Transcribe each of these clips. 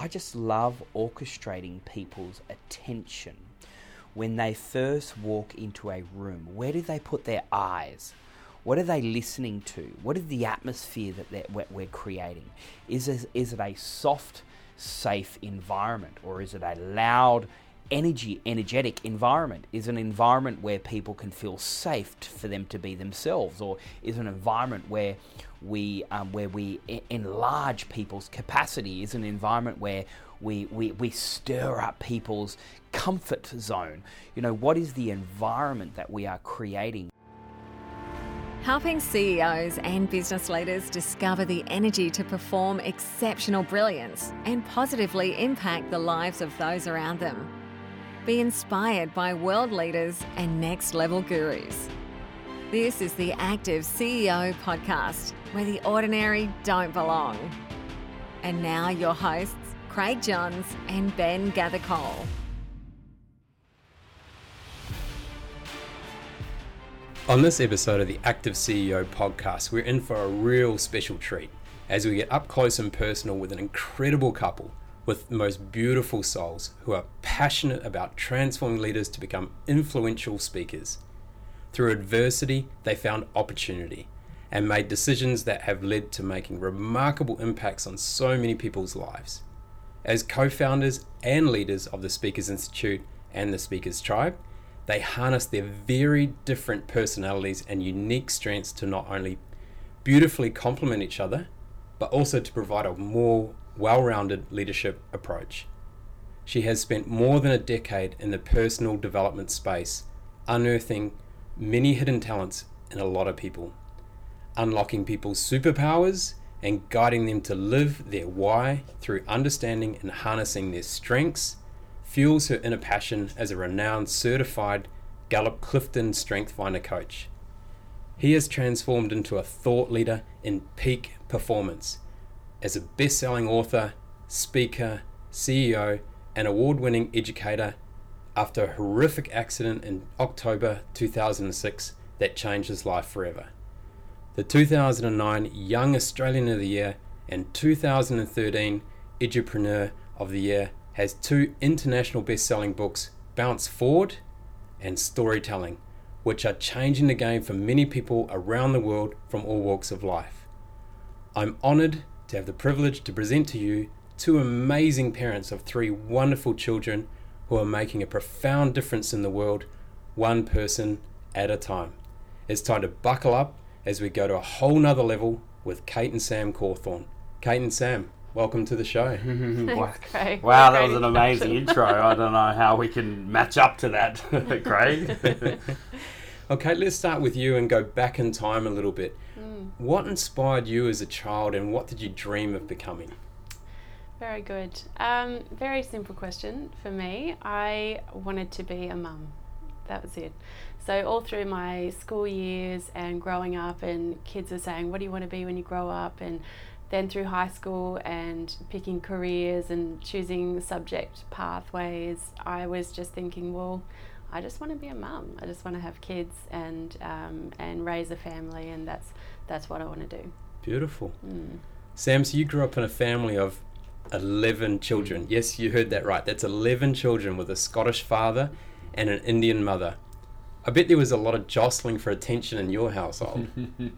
I just love orchestrating people's attention when they first walk into a room. Where do they put their eyes? What are they listening to? What is the atmosphere that we're creating? Is it, is it a soft, safe environment, or is it a loud, energy, energetic environment? Is an environment where people can feel safe for them to be themselves, or is an environment where we um, where we enlarge people's capacity? Is an environment where we, we, we stir up people's comfort zone? You know, what is the environment that we are creating? Helping CEOs and business leaders discover the energy to perform exceptional brilliance and positively impact the lives of those around them. Be inspired by world leaders and next level gurus. This is the Active CEO podcast, where the ordinary don't belong. And now, your hosts, Craig Johns and Ben Gathercole. On this episode of the Active CEO podcast, we're in for a real special treat as we get up close and personal with an incredible couple with the most beautiful souls who are passionate about transforming leaders to become influential speakers. Through adversity, they found opportunity and made decisions that have led to making remarkable impacts on so many people's lives. As co founders and leaders of the Speakers Institute and the Speakers Tribe, they harness their very different personalities and unique strengths to not only beautifully complement each other, but also to provide a more well rounded leadership approach. She has spent more than a decade in the personal development space, unearthing many hidden talents in a lot of people, unlocking people's superpowers and guiding them to live their why through understanding and harnessing their strengths fuels her inner passion as a renowned certified Gallup Clifton Strength Finder coach. He has transformed into a thought leader in peak performance. As a best selling author, speaker, CEO, and award winning educator, after a horrific accident in October 2006 that changed his life forever. The 2009 Young Australian of the Year and 2013 Edupreneur of the Year has two international best selling books, Bounce Forward and Storytelling, which are changing the game for many people around the world from all walks of life. I'm honoured to have the privilege to present to you two amazing parents of three wonderful children who are making a profound difference in the world, one person at a time. It's time to buckle up as we go to a whole nother level with Kate and Sam Cawthorn. Kate and Sam, welcome to the show. Thanks, Craig. Wow, that was an amazing intro. I don't know how we can match up to that, Craig. okay, let's start with you and go back in time a little bit. Mm. What inspired you as a child and what did you dream of becoming? Very good. Um, very simple question for me. I wanted to be a mum. That was it. So all through my school years and growing up, and kids are saying, "What do you want to be when you grow up?" and then through high school and picking careers and choosing subject pathways, I was just thinking, well, I just want to be a mum. I just want to have kids and um, and raise a family, and that's that's what I want to do. Beautiful. Mm. Sam, so you grew up in a family of 11 children. Mm. Yes, you heard that right. That's 11 children with a Scottish father and an Indian mother. I bet there was a lot of jostling for attention in your household.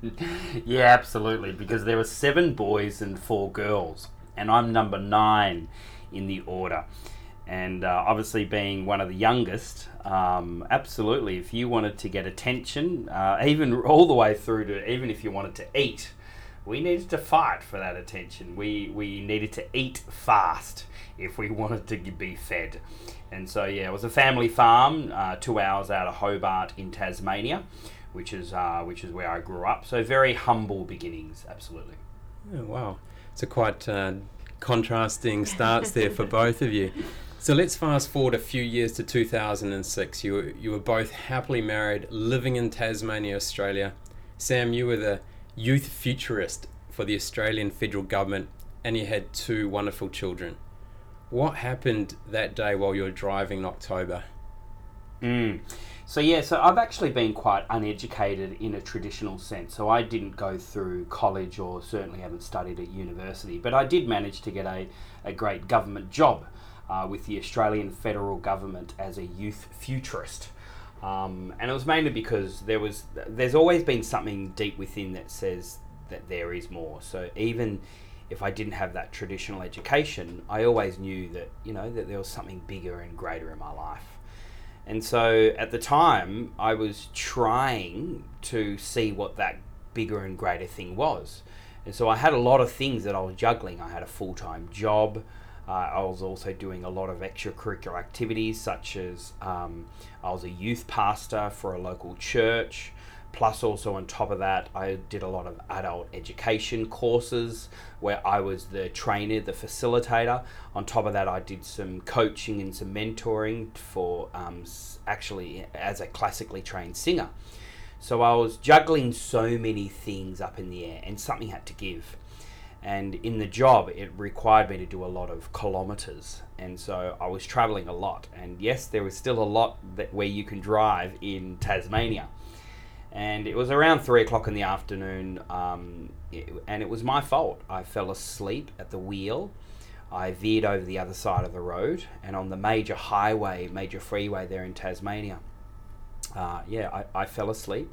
yeah, absolutely, because there were seven boys and four girls, and I'm number nine in the order. And uh, obviously, being one of the youngest, um, absolutely, if you wanted to get attention, uh, even all the way through to even if you wanted to eat, we needed to fight for that attention. We, we needed to eat fast if we wanted to be fed. And so, yeah, it was a family farm, uh, two hours out of Hobart in Tasmania, which is uh, which is where I grew up. So very humble beginnings, absolutely. Oh, wow, it's a quite uh, contrasting starts there for both of you. So let's fast forward a few years to 2006. You were, you were both happily married, living in Tasmania, Australia. Sam, you were the youth futurist for the Australian federal government, and you had two wonderful children. What happened that day while you were driving in October? Mm. So yeah, so I've actually been quite uneducated in a traditional sense. So I didn't go through college or certainly haven't studied at university, but I did manage to get a, a great government job uh, with the Australian federal government as a youth futurist. Um, and it was mainly because there was there's always been something deep within that says that there is more. So even if I didn't have that traditional education, I always knew that you know that there was something bigger and greater in my life. And so at the time, I was trying to see what that bigger and greater thing was. And so I had a lot of things that I was juggling. I had a full time job. Uh, I was also doing a lot of extracurricular activities, such as um, I was a youth pastor for a local church. Plus, also on top of that, I did a lot of adult education courses where I was the trainer, the facilitator. On top of that, I did some coaching and some mentoring for um, actually as a classically trained singer. So I was juggling so many things up in the air, and something had to give. And in the job, it required me to do a lot of kilometers, and so I was traveling a lot. And yes, there was still a lot that where you can drive in Tasmania and it was around three o'clock in the afternoon, um, and it was my fault. I fell asleep at the wheel. I veered over the other side of the road, and on the major highway, major freeway there in Tasmania, uh, yeah, I, I fell asleep,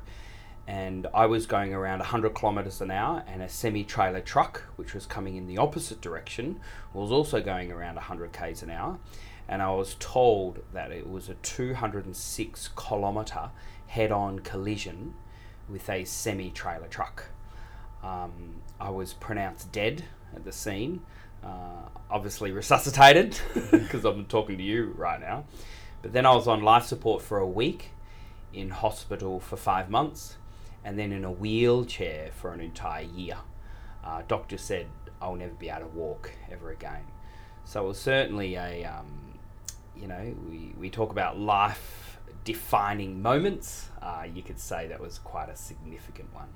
and I was going around 100 kilometres an hour, and a semi trailer truck, which was coming in the opposite direction, was also going around 100 k's an hour, and I was told that it was a 206 kilometre head on collision with a semi trailer truck. Um, I was pronounced dead at the scene, uh, obviously resuscitated because I'm talking to you right now. But then I was on life support for a week, in hospital for five months, and then in a wheelchair for an entire year. Uh, doctor said I'll never be able to walk ever again. So it was certainly a, um, you know, we, we talk about life defining moments, uh, you could say that was quite a significant one.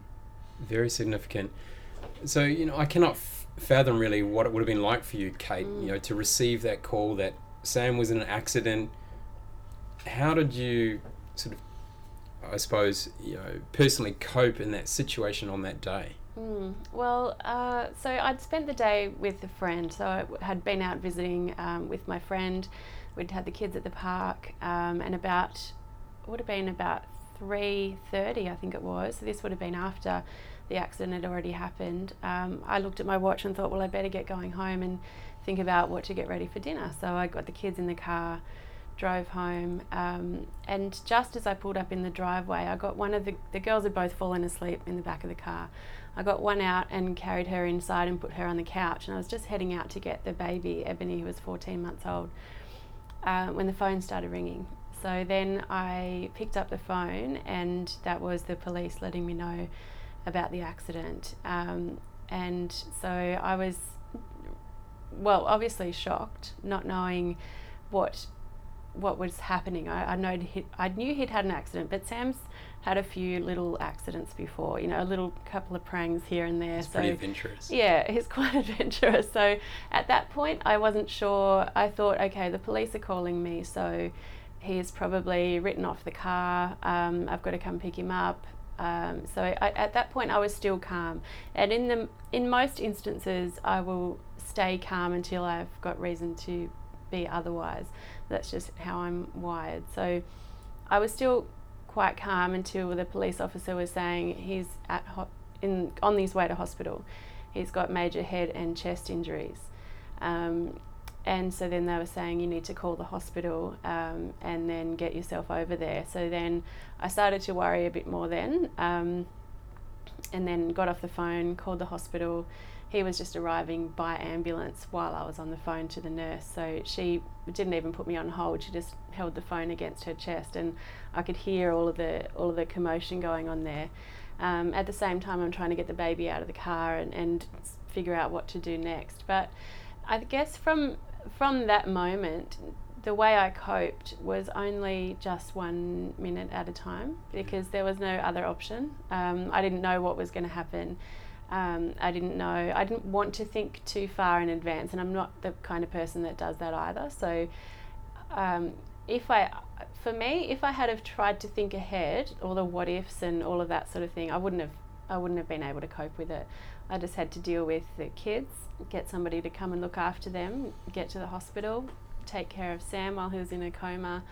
Very significant. So, you know, I cannot f- fathom really what it would have been like for you, Kate, mm. you know, to receive that call that Sam was in an accident. How did you sort of, I suppose, you know, personally cope in that situation on that day? Mm, well, uh, so I'd spent the day with a friend. So I had been out visiting um, with my friend. We'd had the kids at the park, um, and about would have been about 3.30 I think it was. So this would have been after the accident had already happened. Um, I looked at my watch and thought, well, I better get going home and think about what to get ready for dinner. So I got the kids in the car, drove home, um, and just as I pulled up in the driveway, I got one of the, the girls had both fallen asleep in the back of the car. I got one out and carried her inside and put her on the couch, and I was just heading out to get the baby, Ebony, who was 14 months old, uh, when the phone started ringing. So then I picked up the phone, and that was the police letting me know about the accident. Um, and so I was, well, obviously shocked, not knowing what what was happening. I, I know he, I knew he'd had an accident, but Sam's had a few little accidents before. You know, a little couple of prangs here and there. It's so pretty adventurous. Yeah, he's quite adventurous. So at that point, I wasn't sure. I thought, okay, the police are calling me, so he's probably written off the car. Um, I've got to come pick him up. Um, so I, at that point, I was still calm. And in the in most instances, I will stay calm until I've got reason to be otherwise. That's just how I'm wired. So I was still quite calm until the police officer was saying he's at ho- in on his way to hospital. He's got major head and chest injuries. Um, and so then they were saying you need to call the hospital um, and then get yourself over there. So then I started to worry a bit more then, um, and then got off the phone, called the hospital. He was just arriving by ambulance while I was on the phone to the nurse. So she didn't even put me on hold. She just held the phone against her chest, and I could hear all of the all of the commotion going on there. Um, at the same time, I'm trying to get the baby out of the car and, and figure out what to do next. But I guess from from that moment, the way I coped was only just one minute at a time because there was no other option. Um, I didn't know what was going to happen. Um, I didn't know, I didn't want to think too far in advance, and I'm not the kind of person that does that either. So um, if I, for me, if I had have tried to think ahead, all the what ifs and all of that sort of thing, I wouldn't have, I wouldn't have been able to cope with it. I just had to deal with the kids, get somebody to come and look after them, get to the hospital, take care of Sam while he was in a coma.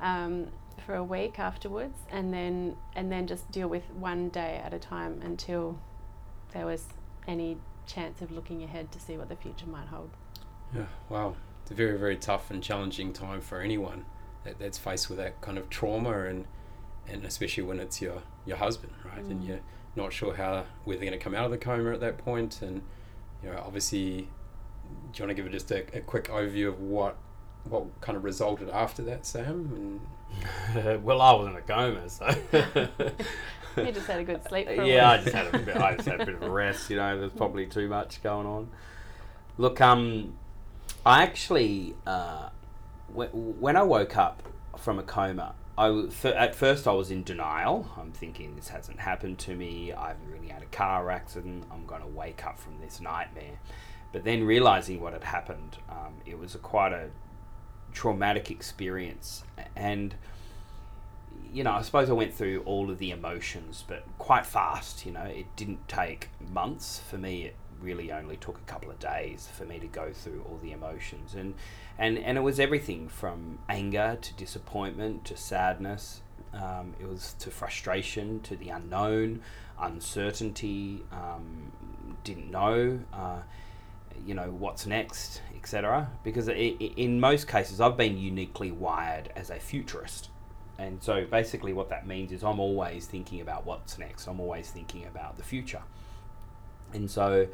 Um, for a week afterwards, and then and then just deal with one day at a time until there was any chance of looking ahead to see what the future might hold. Yeah, wow. It's a very, very tough and challenging time for anyone that, that's faced with that kind of trauma and and especially when it's your, your husband, right? Mm. And you're not sure how whether they're going to come out of the coma at that point and you know, obviously do you want to give it just a, a quick overview of what what kind of resulted after that, Sam? well, I was in a coma, so you just had a good sleep. yeah, I just had a bit, I just had a bit of a rest. You know, there's probably too much going on. Look, um, I actually uh, when I woke up from a coma, I at first I was in denial. I'm thinking this hasn't happened to me. I haven't really had a car accident. I'm going to wake up from this nightmare. But then realizing what had happened, um, it was a quite a traumatic experience and you know, I suppose I went through all of the emotions, but quite fast. You know, it didn't take months for me. It really only took a couple of days for me to go through all the emotions, and and and it was everything from anger to disappointment to sadness. Um, it was to frustration to the unknown, uncertainty. Um, didn't know. Uh, you know what's next, etc. Because it, in most cases, I've been uniquely wired as a futurist and so basically, what that means is I'm always thinking about what's next. I'm always thinking about the future. And so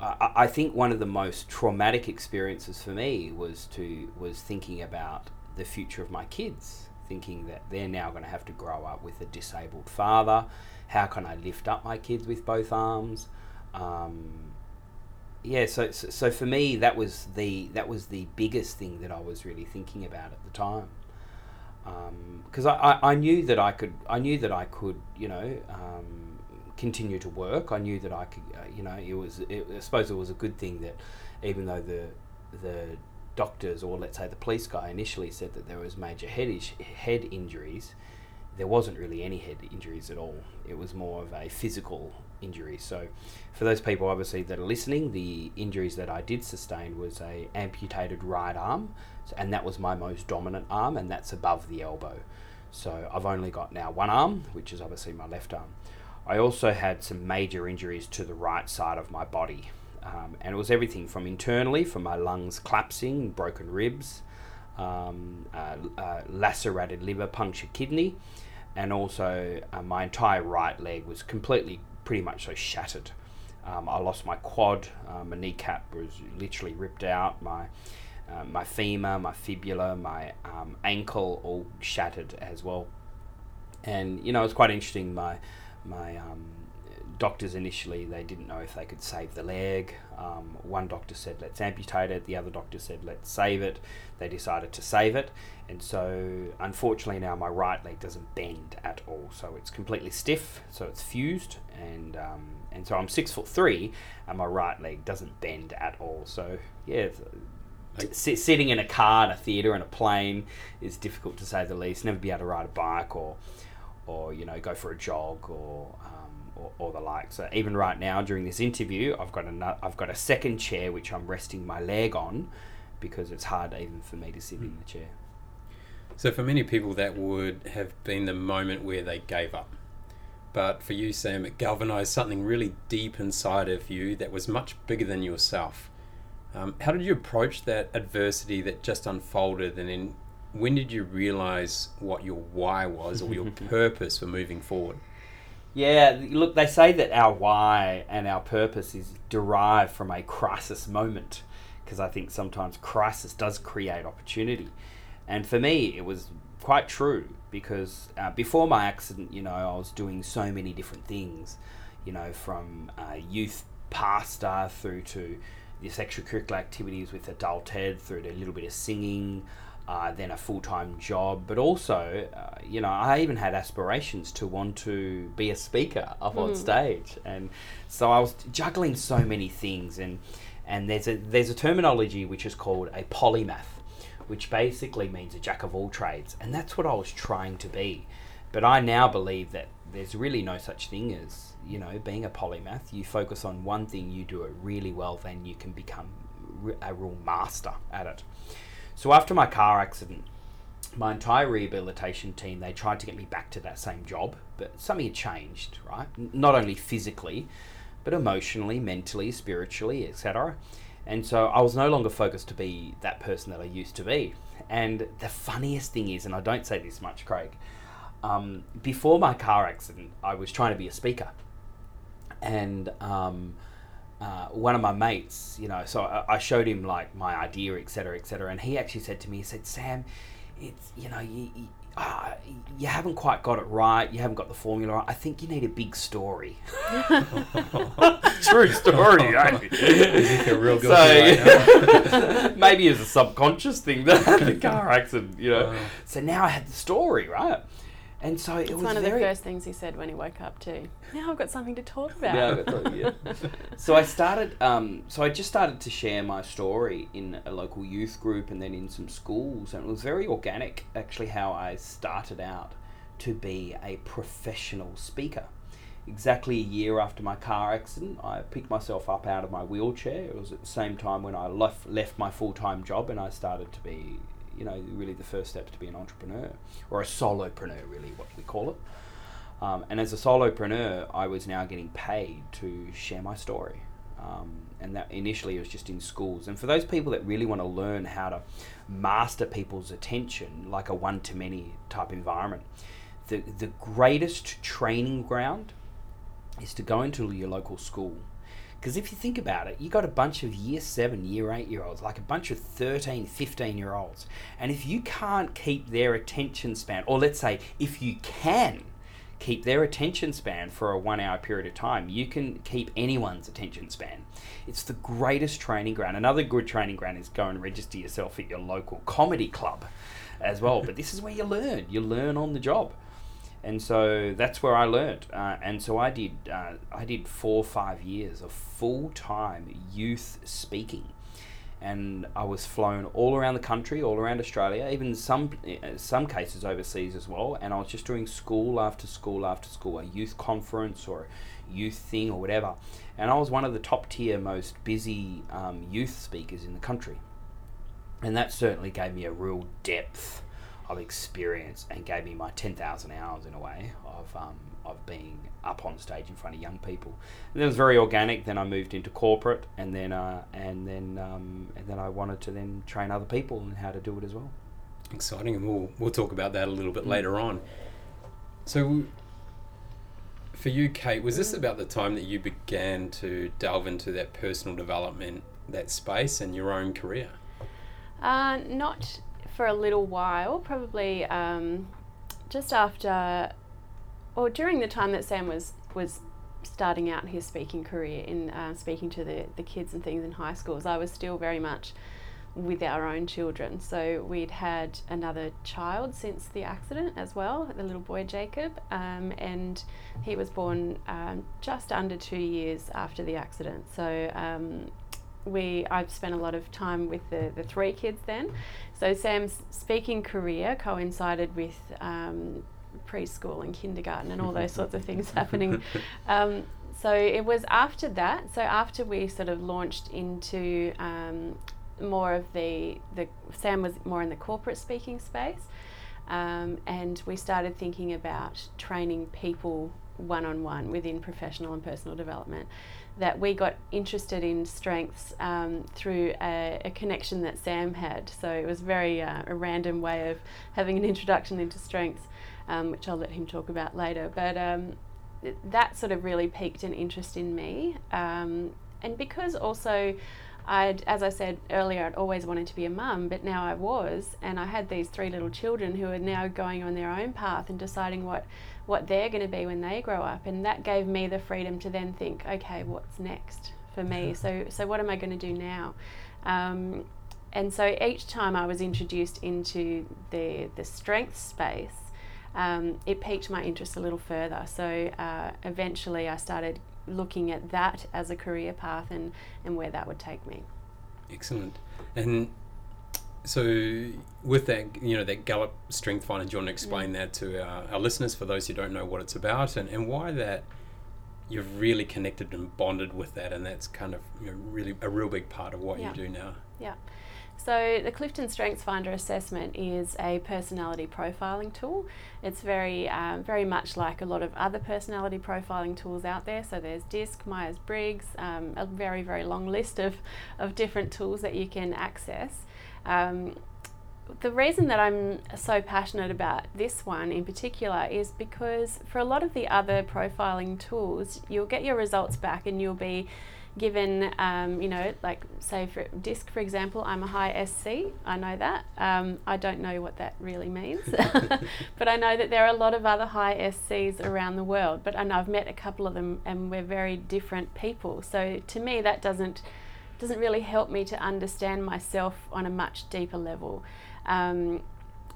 I, I think one of the most traumatic experiences for me was to was thinking about the future of my kids, thinking that they're now going to have to grow up with a disabled father. How can I lift up my kids with both arms? Um, yeah, so, so for me that was the that was the biggest thing that I was really thinking about at the time because um, I, I, I, knew that I could I knew that I could you know um, continue to work. I knew that I could uh, you know it was it, I suppose it was a good thing that even though the the doctors or let's say the police guy initially said that there was major head is, head injuries, there wasn't really any head injuries at all. It was more of a physical injury. So, for those people obviously that are listening, the injuries that I did sustain was a amputated right arm and that was my most dominant arm, and that's above the elbow. So I've only got now one arm, which is obviously my left arm. I also had some major injuries to the right side of my body, um, and it was everything from internally, from my lungs collapsing, broken ribs, um, uh, uh, lacerated liver, punctured kidney, and also uh, my entire right leg was completely, pretty much so shattered. Um, I lost my quad, uh, my kneecap was literally ripped out, my uh, my femur, my fibula, my um, ankle all shattered as well. And you know, it's quite interesting. My my um, doctors initially they didn't know if they could save the leg. Um, one doctor said let's amputate it. The other doctor said let's save it. They decided to save it, and so unfortunately now my right leg doesn't bend at all. So it's completely stiff. So it's fused, and um, and so I'm six foot three, and my right leg doesn't bend at all. So yeah, like, sitting in a car, in a theatre, in a plane is difficult to say the least. Never be able to ride a bike or, or you know, go for a jog or, or, or, the like. So even right now during this interview, I've got a I've got a second chair which I'm resting my leg on, because it's hard even for me to sit mm. in the chair. So for many people, that would have been the moment where they gave up. But for you, Sam, it galvanized something really deep inside of you that was much bigger than yourself. Um, how did you approach that adversity that just unfolded, and then when did you realize what your why was or your purpose for moving forward? Yeah, look, they say that our why and our purpose is derived from a crisis moment because I think sometimes crisis does create opportunity. And for me, it was quite true because uh, before my accident, you know, I was doing so many different things, you know, from uh, youth pastor through to this extracurricular activities with adult ed through to a little bit of singing, uh, then a full time job. But also, uh, you know, I even had aspirations to want to be a speaker up mm. on stage, and so I was juggling so many things. And and there's a there's a terminology which is called a polymath, which basically means a jack of all trades. And that's what I was trying to be. But I now believe that there's really no such thing as, you know, being a polymath. You focus on one thing, you do it really well, then you can become a real master at it. So after my car accident, my entire rehabilitation team they tried to get me back to that same job, but something had changed, right? Not only physically, but emotionally, mentally, spiritually, etc. And so I was no longer focused to be that person that I used to be. And the funniest thing is, and I don't say this much, Craig, um, before my car accident, I was trying to be a speaker. And um, uh, one of my mates, you know, so I, I showed him like my idea, etc., etc., and he actually said to me, he said, "Sam, it's you know, you, you, uh, you haven't quite got it right. You haven't got the formula right. I think you need a big story." True story, eh? a real good so, maybe it's a subconscious thing that the car accident, you know. Wow. So now I had the story, right? And so it It's was one of very the first things he said when he woke up too. Now I've got something to talk about. Yeah, that's right, yeah. so I started. Um, so I just started to share my story in a local youth group and then in some schools, and it was very organic, actually, how I started out to be a professional speaker. Exactly a year after my car accident, I picked myself up out of my wheelchair. It was at the same time when I left left my full time job and I started to be, you know, really the first step to be an entrepreneur or a solopreneur, really what we call it. Um, and as a solopreneur, I was now getting paid to share my story. Um, and that initially it was just in schools. And for those people that really want to learn how to master people's attention, like a one to many type environment, the, the greatest training ground is to go into your local school. Because if you think about it, you got a bunch of year seven, year eight year olds, like a bunch of 13, 15 year olds. And if you can't keep their attention span, or let's say if you can keep their attention span for a one hour period of time, you can keep anyone's attention span. It's the greatest training ground. Another good training ground is go and register yourself at your local comedy club as well. but this is where you learn. You learn on the job and so that's where I learned. Uh, and so I did. Uh, I did four or five years of full time youth speaking, and I was flown all around the country, all around Australia, even some some cases overseas as well. And I was just doing school after school after school, a youth conference or a youth thing or whatever. And I was one of the top tier, most busy um, youth speakers in the country, and that certainly gave me a real depth of experience and gave me my 10,000 hours in a way of, um, of being up on stage in front of young people. And it was very organic. Then I moved into corporate and then, uh, and then, um, and then I wanted to then train other people and how to do it as well. Exciting, and we'll we'll talk about that a little bit Mm. later on. So, for you, Kate, was this about the time that you began to delve into that personal development, that space, and your own career? Uh, not for a little while, probably um, just after, or during the time that Sam was was starting out his speaking career in uh, speaking to the, the kids and things in high schools. I was still very much with our own children. So we'd had another child since the accident as well, the little boy Jacob, um, and he was born um, just under two years after the accident. So um, we I've spent a lot of time with the, the three kids then. So Sam's speaking career coincided with um, preschool and kindergarten and all those sorts of things happening. Um, so it was after that. So after we sort of launched into um, more of the the Sam was more in the corporate speaking space, um, and we started thinking about training people one on one within professional and personal development. That we got interested in strengths um, through a, a connection that Sam had. So it was very uh, a random way of having an introduction into strengths, um, which I'll let him talk about later. But um, th- that sort of really piqued an interest in me, um, and because also. I'd, as I said earlier, I'd always wanted to be a mum, but now I was, and I had these three little children who are now going on their own path and deciding what, what they're going to be when they grow up, and that gave me the freedom to then think, okay, what's next for me? So, so what am I going to do now? Um, and so each time I was introduced into the the strength space, um, it piqued my interest a little further. So uh, eventually, I started looking at that as a career path and, and where that would take me. Excellent. And so with that, you know, that Gallup Strength Finder, do you want to explain that to our, our listeners for those who don't know what it's about and, and why that you've really connected and bonded with that, and that's kind of you know, really a real big part of what Yeah. you do now. Yeah. So the Clifton Strengths Finder assessment is a personality profiling tool. It's very, um, very much like a lot of other personality profiling tools out there. So there's DISC, Myers Briggs, um, a very, very long list of, of different tools that you can access. Um, the reason that I'm so passionate about this one in particular is because for a lot of the other profiling tools, you'll get your results back and you'll be given, um, you know, like say for DISC, for example, I'm a high SC. I know that. Um, I don't know what that really means, but I know that there are a lot of other high SCs around the world. But know I've met a couple of them, and we're very different people. So to me, that doesn't doesn't really help me to understand myself on a much deeper level. Um,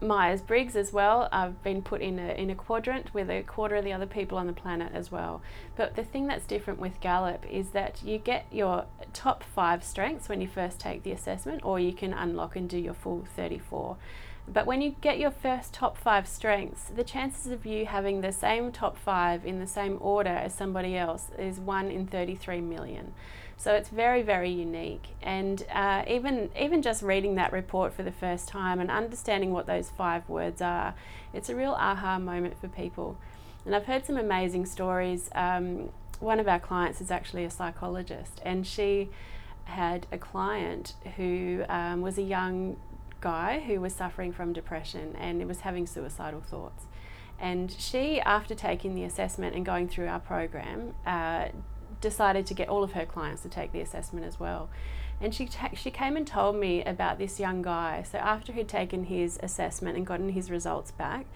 Myers Briggs as well. I've been put in a in a quadrant with a quarter of the other people on the planet as well. But the thing that's different with Gallup is that you get your top five strengths when you first take the assessment, or you can unlock and do your full 34. But when you get your first top five strengths, the chances of you having the same top five in the same order as somebody else is one in 33 million. So it's very, very unique. And uh, even even just reading that report for the first time and understanding what those five words are, it's a real aha moment for people. And I've heard some amazing stories. Um, one of our clients is actually a psychologist, and she had a client who um, was a young guy who was suffering from depression and was having suicidal thoughts. And she, after taking the assessment and going through our program, uh, decided to get all of her clients to take the assessment as well. And she, ta- she came and told me about this young guy. So after he'd taken his assessment and gotten his results back,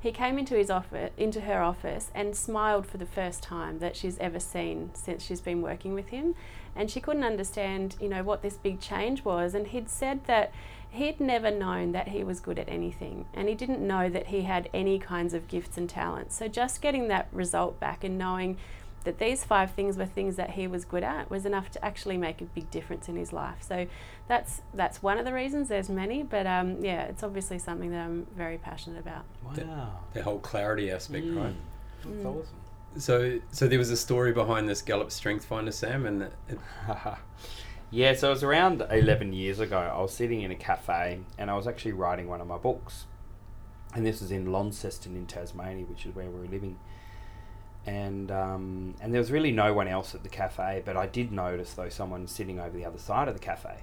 he came into his office, into her office, and smiled for the first time that she's ever seen since she's been working with him. And she couldn't understand, you know, what this big change was. And he'd said that he'd never known that he was good at anything, and he didn't know that he had any kinds of gifts and talents. So just getting that result back and knowing that these five things were things that he was good at was enough to actually make a big difference in his life. So that's that's one of the reasons. There's many, but um, yeah, it's obviously something that I'm very passionate about. Wow. The whole clarity aspect, Mm. right? That's Mm. awesome. So, so there was a story behind this Gallup Strength Finder, Sam, and it, yeah, so it was around 11 years ago. I was sitting in a cafe and I was actually writing one of my books. And this was in Launceston in Tasmania, which is where we were living. And um, and there was really no one else at the cafe, but I did notice though someone sitting over the other side of the cafe.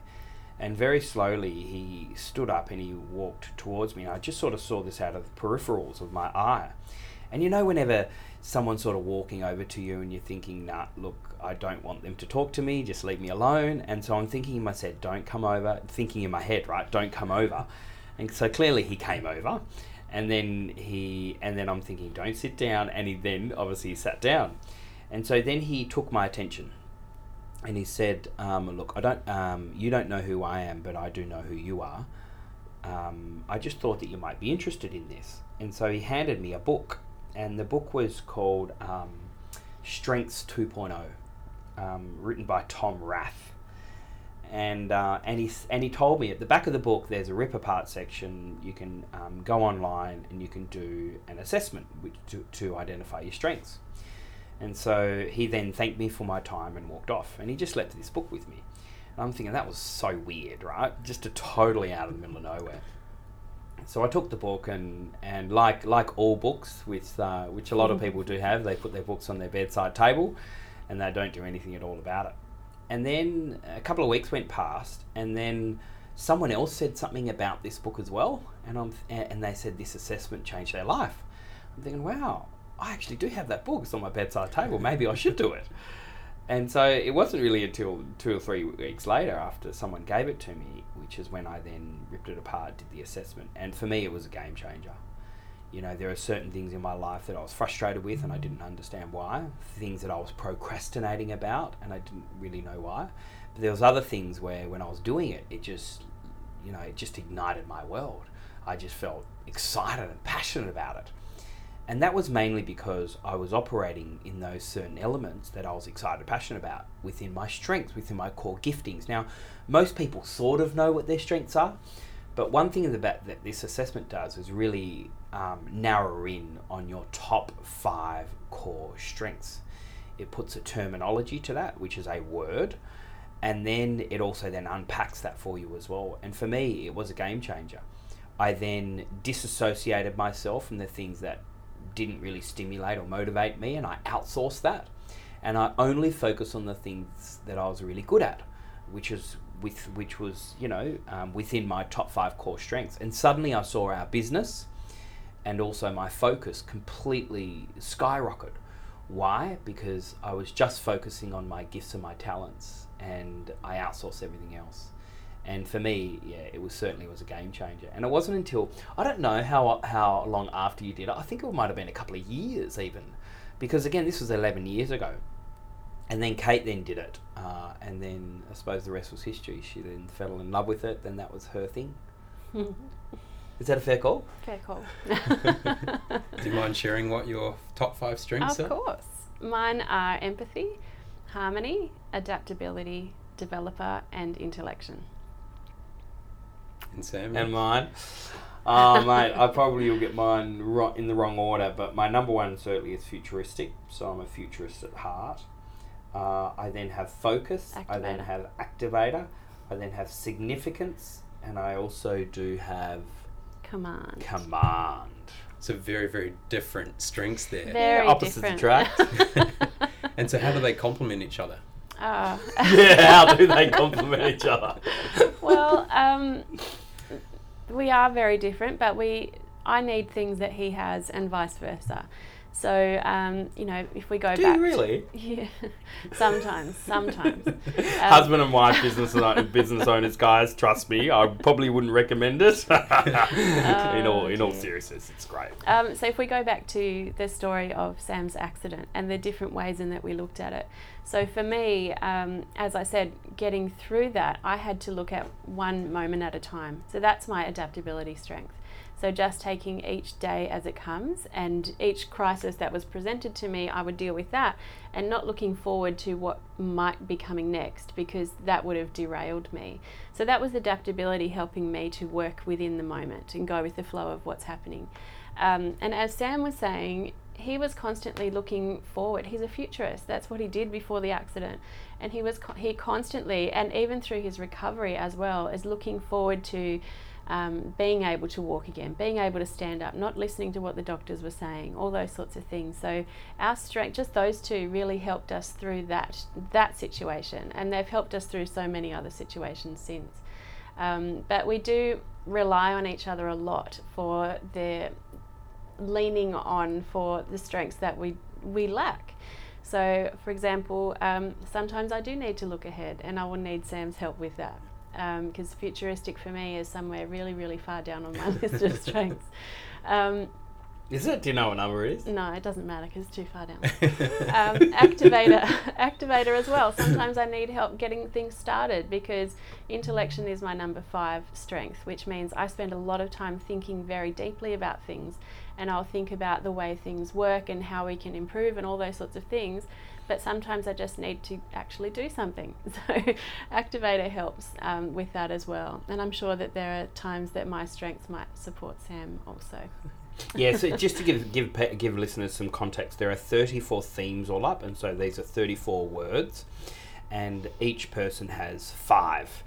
And very slowly he stood up and he walked towards me. And I just sort of saw this out of the peripherals of my eye. And you know, whenever someone's sort of walking over to you and you're thinking, nah, look, I don't want them to talk to me, just leave me alone. And so I'm thinking in my head, don't come over. Thinking in my head, right, don't come over. And so clearly he came over. And then he, and then I'm thinking, don't sit down. And he then obviously sat down. And so then he took my attention and he said, um, "Look, I don't. Um, you don't know who I am, but I do know who you are. Um, I just thought that you might be interested in this." And so he handed me a book, and the book was called um, Strengths 2.0, um, written by Tom Rath. And uh, and he and he told me at the back of the book there's a rip apart section. You can um, go online and you can do an assessment which to, to identify your strengths. And so he then thanked me for my time and walked off. And he just left this book with me. And I'm thinking that was so weird, right? Just a totally out of the middle of nowhere. So I took the book and, and like like all books, which uh, which a lot of people do have, they put their books on their bedside table, and they don't do anything at all about it. And then a couple of weeks went past, and then someone else said something about this book as well, and I'm and they said this assessment changed their life. I'm thinking, wow, I actually do have that book. It's on my bedside table. Maybe I should do it. And so it wasn't really until two or three weeks later, after someone gave it to me, which is when I then ripped it apart, did the assessment. And for me, it was a game changer. You know, there are certain things in my life that I was frustrated with and I didn't understand why. Things that I was procrastinating about and I didn't really know why. But there was other things where when I was doing it, it just, you know, it just ignited my world. I just felt excited and passionate about it. And that was mainly because I was operating in those certain elements that I was excited passionate about within my strengths, within my core giftings. Now, most people sort of know what their strengths are, But one thing that, that this assessment does is really um, narrow in on your top five core strengths. It puts a terminology to that, which is a word, and then it also then unpacks that for you as well. And for me, it was a game changer. I then disassociated myself from the things that didn't really stimulate or motivate me, and I outsourced that. And I only focused on the things that I was really good at, which is with which was you know um, within my top five core strengths. And suddenly I saw our business and also my focus completely skyrocket. Why? Because I was just focusing on my gifts and my talents, and I outsourced everything else. And for me, yeah, it was certainly was a game changer. And it wasn't until I don't know how how long after you did it. I think it might have been a couple of years even, because again, this was eleven years ago. And then Kate then did it, uh, and then I suppose the rest was history. She then fell in love with it. Then that was her thing. Is that a fair call? Fair call. Do you mind sharing what your top five strengths of are? Of course. Mine are empathy, harmony, adaptability, developer, and intellection. And Sam? And mine. Oh, mate, I probably will get mine ro- in the wrong order, but my number one certainly is futuristic, so I'm a futurist at heart. Uh, I then have focus, I then have activator, I then have significance, and I also do have Command. command. so very, very different strengths there. Very opposites different. attract. and so how do they complement each other? Ah. yeah, how do they complement each other? well, um, we are very different, but we I need things that he has, and vice versa. So, um, you know, if we go Do back, you really? yeah, sometimes, sometimes. Um, Husband and wife business business owners, guys, trust me, I probably wouldn't recommend it. in all in all seriousness, it's great. Um, so if we go back to the story of Sam's accident and the different ways in that we looked at it. So for me, um, as I said, getting through that, I had to look at one moment at a time. So that's my adaptability strength. So just taking each day as it comes and each crisis that was presented to me, I would deal with that and not looking forward to what might be coming next because that would have derailed me. So that was adaptability helping me to work within the moment and go with the flow of what's happening. Um, and as Sam was saying, he was constantly looking forward. He's a futurist. That's what he did before the accident, and he was co- he constantly, and even through his recovery as well, is looking forward to um, being able to walk again, being able to stand up, not listening to what the doctors were saying, all those sorts of things. So our strength, just those two, really helped us through that that situation, and they've helped us through so many other situations since. Um, but we do rely on each other a lot for the leaning on for the strengths that we we lack. So, for example, um, sometimes I do need to look ahead, and I will need Sam's help with that. Because futuristic for me is somewhere really, really far down on my list of strengths. Um, Is it? Do you know what number it is? no, it doesn't matter because it's too far down. um, activator, activator as well. Sometimes I need help getting things started because intellection is my number five strength, which means I spend a lot of time thinking very deeply about things, and I'll think about the way things work and how we can improve and all those sorts of things. But sometimes I just need to actually do something. So, activator helps um, with that as well. And I'm sure that there are times that my strengths might support Sam also. yeah, so just to give give give listeners some context, there are 34 themes all up, and so these are 34 words, and each person has five,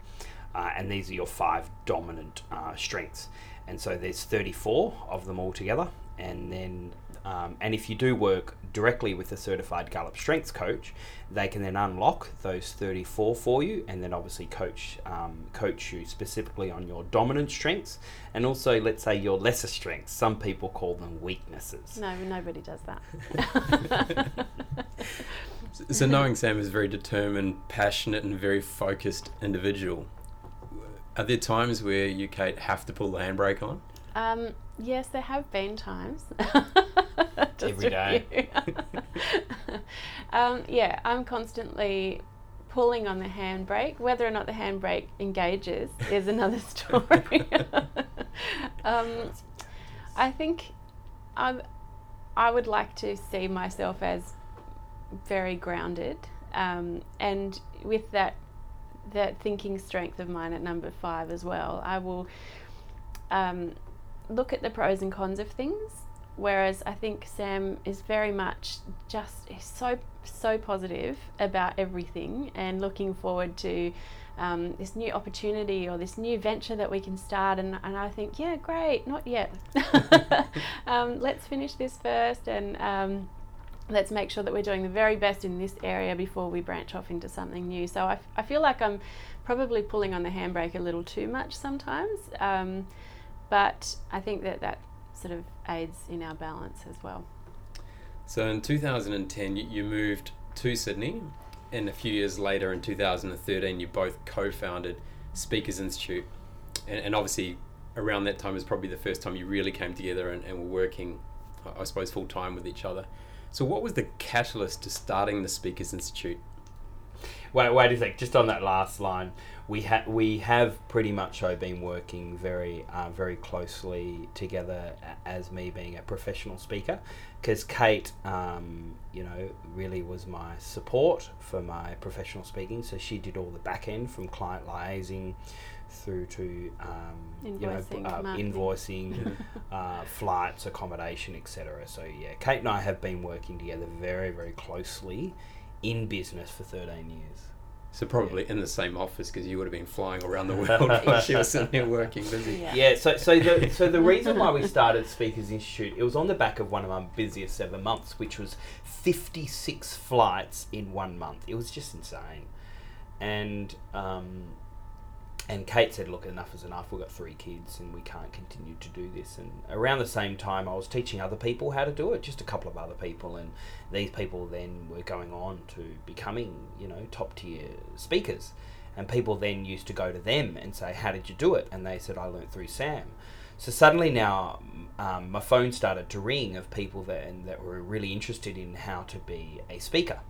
uh, and these are your five dominant uh, strengths, and so there's 34 of them all together, and then. Um, and if you do work directly with a certified Gallup Strengths coach, they can then unlock those 34 for you, and then obviously coach um, coach you specifically on your dominant strengths, and also let's say your lesser strengths. Some people call them weaknesses. No, nobody does that. So knowing Sam is a very determined, passionate, and very focused individual, are there times where you, Kate, have to pull the handbrake on? Um, yes, there have been times. Every day. um, yeah, I'm constantly pulling on the handbrake. Whether or not the handbrake engages is another story. um, I think I, I would like to see myself as very grounded, um, and with that that thinking strength of mine at number five as well, I will um, look at the pros and cons of things. Whereas I think Sam is very much just so so positive about everything and looking forward to um, this new opportunity or this new venture that we can start. And, and I think, yeah, great, not yet. um, let's finish this first and um, let's make sure that we're doing the very best in this area before we branch off into something new. So I, f- I feel like I'm probably pulling on the handbrake a little too much sometimes. But I think that that sort of aids in our balance as well. So in 2010, you, you moved to Sydney, and a few years later, in 2013, you both co-founded Speakers Institute, and, and obviously around that time is probably the first time you really came together and, and were working, I suppose, full time with each other. So, what was the catalyst to starting the Speakers Institute? Wait, wait a sec. Just on that last line, we have we have pretty much so been working very uh, very closely together as me being a professional speaker, because Kate, um, you know, really was my support for my professional speaking. So she did all the back end from client liaising through to um, you know Invoicing, uh, invoicing, uh, flights, accommodation, etc. So yeah, Kate and I have been working together very very closely in business for thirteen years. So probably in the same office because you would have been flying around the world while she was sitting here working busy. Yeah. Yeah, so so the so the reason why we started Speakers Institute, it was on the back of one of our busiest ever months, which was fifty six flights in one month. It was just insane, and um, and Kate said, "Look, enough is enough. We've got three kids, and we can't continue to do this." And around the same time, I was teaching other people how to do it, just a couple of other people, and these people then were going on to becoming, you know, top tier speakers. And people then used to go to them and say, "How did you do it?" And they said, "I learnt through Sam." So suddenly now, um, my phone started to ring of people that and that were really interested in how to be a speaker.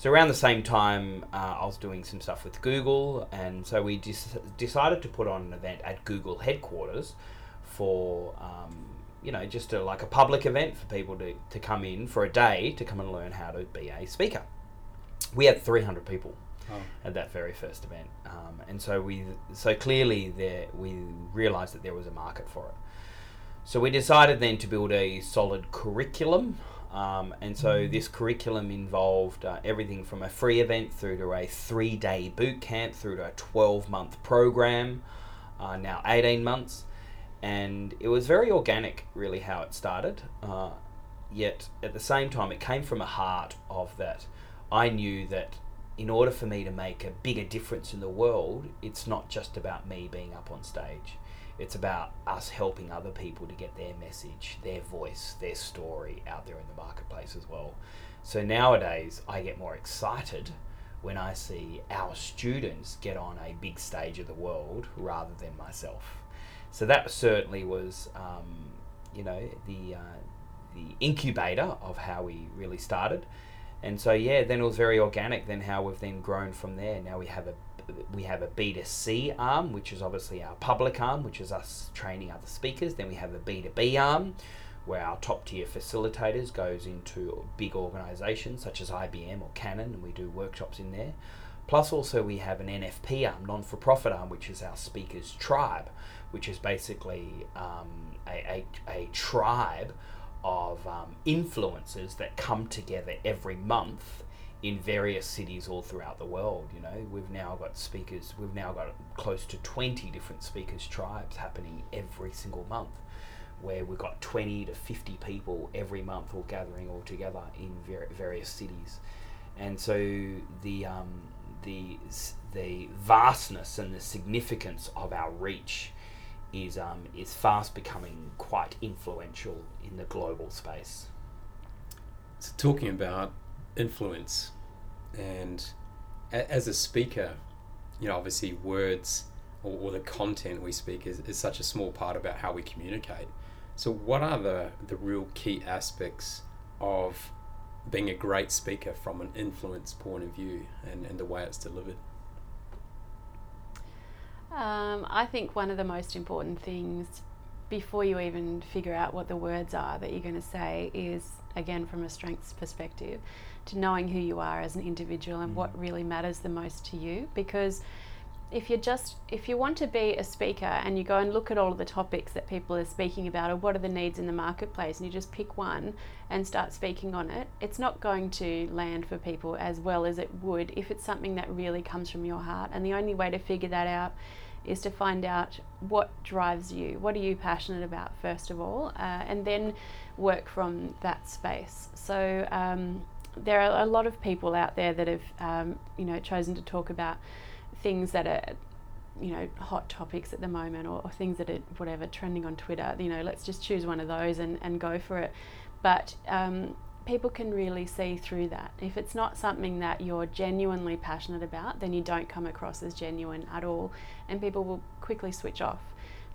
So around the same time, uh, I was doing some stuff with Google, and so we dis- decided to put on an event at Google headquarters for, um, you know, just a, like a public event for people to, to come in for a day to come and learn how to be a speaker. We had 300 people Oh. at that very first event, um, and so we so clearly there we realised that there was a market for it. So we decided then to build a solid curriculum. Um, and so this curriculum involved uh, everything from a free event through to a three day boot camp through to a 12 month program, uh, now 18 months. And it was very organic, really, how it started. Uh, yet at the same time, it came from a heart of that. I knew that in order for me to make a bigger difference in the world, it's not just about me being up on stage. It's about us helping other people to get their message, their voice, their story out there in the marketplace as well. So nowadays, I get more excited when I see our students get on a big stage of the world rather than myself. So that certainly was, um, you know, the uh, the incubator of how we really started. And so yeah, then it was very organic. Then how we've then grown from there. Now we have a we have a B2C arm, which is obviously our public arm, which is us training other speakers. Then we have a B2B arm, where our top tier facilitators goes into big organisations such as IBM or Canon, and we do workshops in there. Plus, also we have an NFP arm, non for profit arm, which is our speakers tribe, which is basically um, a, a, a tribe of um, influencers that come together every month in various cities all throughout the world. You know, we've now got speakers, we've now got close to 20 different speakers' tribes happening every single month, where we've got 20 to 50 people every month all gathering all together in ver- various cities. And so the, um, the, the vastness and the significance of our reach is, um, is fast becoming quite influential in the global space. So talking about influence, and a- as a speaker, you know, obviously words or, or the content we speak is, is such a small part about how we communicate. So what are the, the real key aspects of being a great speaker from an influence point of view and, and the way it's delivered? Um, I think one of the most important things before you even figure out what the words are that you're going to say is, again, from a strengths perspective, to knowing who you are as an individual and what really matters the most to you. Because if you just if you want to be a speaker and you go and look at all of the topics that people are speaking about or what are the needs in the marketplace and you just pick one and start speaking on it it's not going to land for people as well as it would if it's something that really comes from your heart and the only way to figure that out is to find out what drives you what are you passionate about first of all uh, and then work from that space so um, there are a lot of people out there that have um, you know chosen to talk about things that are you know hot topics at the moment or, or, things that are whatever trending on twitter. You know let's just choose one of those and, and go for it. But um, people can really see through that. If it's not something that you're genuinely passionate about then you don't come across as genuine at all and people will quickly switch off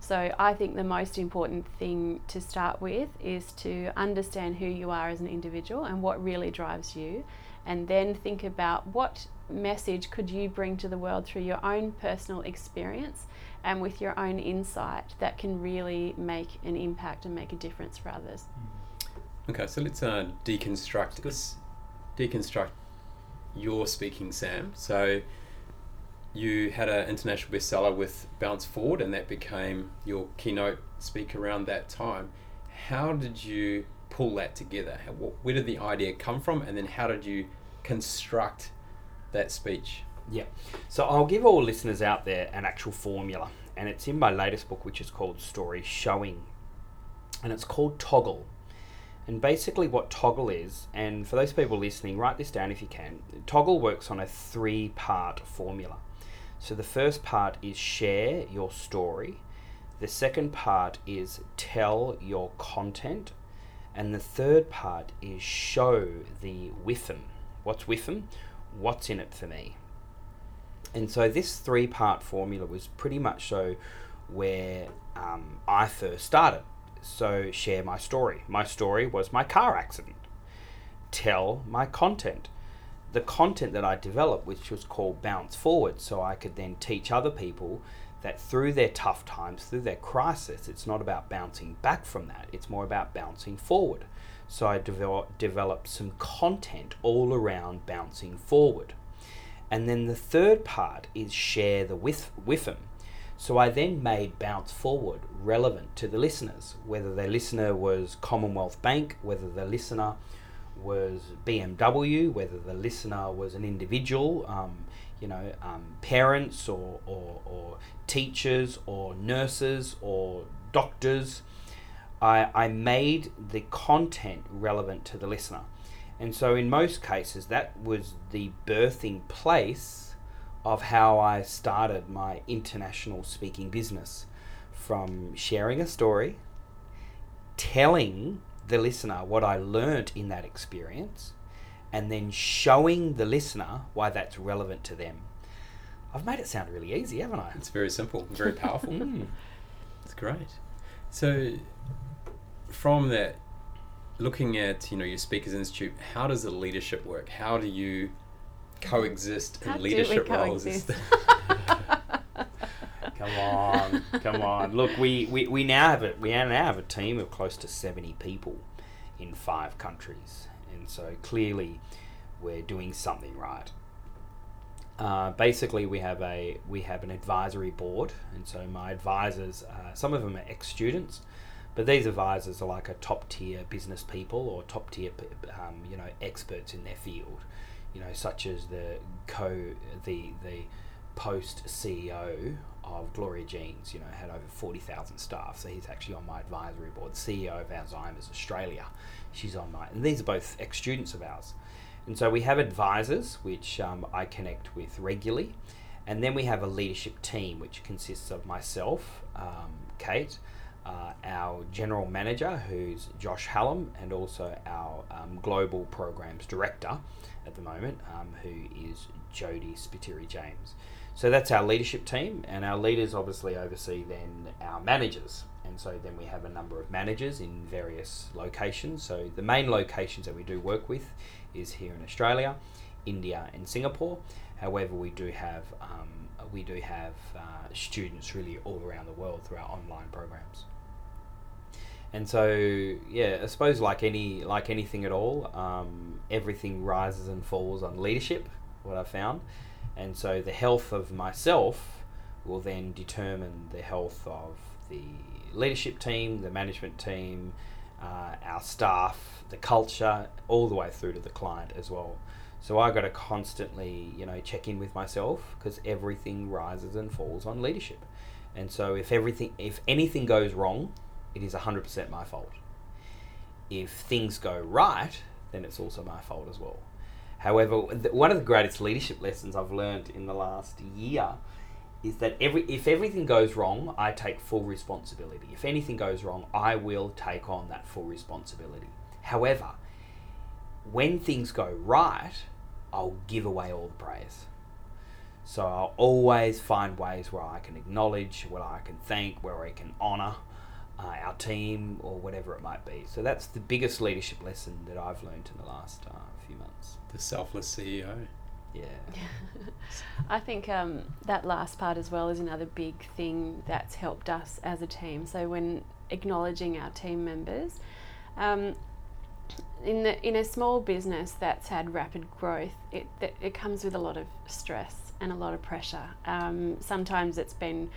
so i think the most important thing to start with is to understand who you are as an individual and what really drives you and then think about what message could you bring to the world through your own personal experience and with your own insight that can really make an impact and make a difference for others. Mm-hmm. Okay, so let's uh, deconstruct this. Deconstruct your speaking, Sam. So you had an international bestseller with Bounce Forward, and that became your keynote speaker around that time. How did you pull that together? Where did the idea come from, and then how did you construct that speech. Yeah. So I'll give all listeners out there an actual formula, and it's in my latest book, which is called Story Showing, and it's called Toggle. And basically, what Toggle is, and for those people listening, write this down if you can. Toggle works on a three part formula. So the first part is share your story, the second part is tell your content, and the third part is show the WIFM. What's WIFM? what's in it for me? And so this three part formula was pretty much so where um, I first started. So, share my story. My story was my car accident. Tell my content. The content that I developed, which was called Bounce Forward, so I could then teach other people that through their tough times, through their crisis, it's not about bouncing back from that, it's more about bouncing forward. So I develop, developed some content all around bouncing forward. And then the third part is share the with WIFM. So I then made Bounce Forward relevant to the listeners, whether the listener was Commonwealth Bank, whether the listener was BMW, whether the listener was an individual, um, you know, um, parents or, or, or teachers or nurses or doctors. I, I made the content relevant to the listener. And so, in most cases, that was the birthing place of how I started my international speaking business from sharing a story, telling the listener what I learnt in that experience, and then showing the listener why that's relevant to them. I've made it sound really easy, haven't I? It's very simple, very powerful. mm. It's great. So, from that, looking at you know your Speakers Institute, how does the leadership work? How do you coexist in leadership roles? come on, come on. Look, we, we, we now have a we now have a team of close to seventy people in five countries, and so clearly we're doing something right. Uh, basically, we have a we have an advisory board, and so my advisors, uh, some of them are ex students, but these advisors are like a top tier business people or top tier, um, you know, experts in their field, you know, such as the co the the post CEO of Gloria Jean's, you know, had over 40,000 staff. So he's actually on my advisory board. CEO of Alzheimer's Australia, she's on my, and these are both ex students of ours. And so we have advisors, which um, I connect with regularly. And then we have a leadership team, which consists of myself, um, Kate, uh, our general manager, who's Josh Hallam, and also our um, global programs director at the moment, um, who is Jody Spiteri James. So that's our leadership team, and our leaders obviously oversee then our managers. And so then we have a number of managers in various locations. So the main locations that we do work with is here in Australia, India, and Singapore. However, we do have um, we do have uh, students really all around the world through our online programs and so yeah, I suppose like any like anything at all, um, everything rises and falls on leadership. What I found, and so the health of myself will then determine the health of the leadership team, the management team, uh, our staff, the culture, all the way through to the client as well. So I got to constantly, you know, check in with myself because everything rises and falls on leadership. And so if everything, if anything goes wrong, it is 100% my fault. If things go right, then it's also my fault as well. However, th- one of the greatest leadership lessons I've learned in the last year is that every if everything goes wrong, I take full responsibility. If anything goes wrong, I will take on that full responsibility. However, when things go right, I'll give away all the praise. So I'll always find ways where I can acknowledge, where I can thank, where I can honour uh, our team or whatever it might be. So that's the biggest leadership lesson that I've learned in the last uh, few months. The selfless CEO. Yeah. I think um, that last part as well is another big thing that's helped us as a team. So when acknowledging our team members, um, in the in a small business that's had rapid growth, it it, it comes with a lot of stress and a lot of pressure. Um, sometimes it's been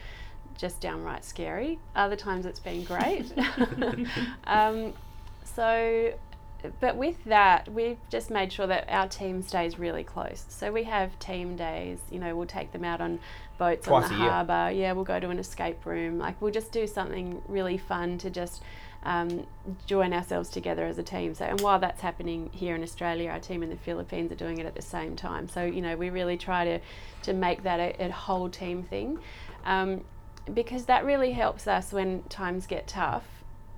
just downright scary. Other times it's been great. um, so but with that, we've just made sure that our team stays really close. So we have team days. You know, we'll take them out on boats Twice on the harbour. Yeah, we'll go to an escape room. Like we'll just do something really fun to just um, join ourselves together as a team. So, and while that's happening here in Australia, our team in the Philippines are doing it at the same time. So, you know, we really try to to make that a, a whole team thing, um, because that really helps us when times get tough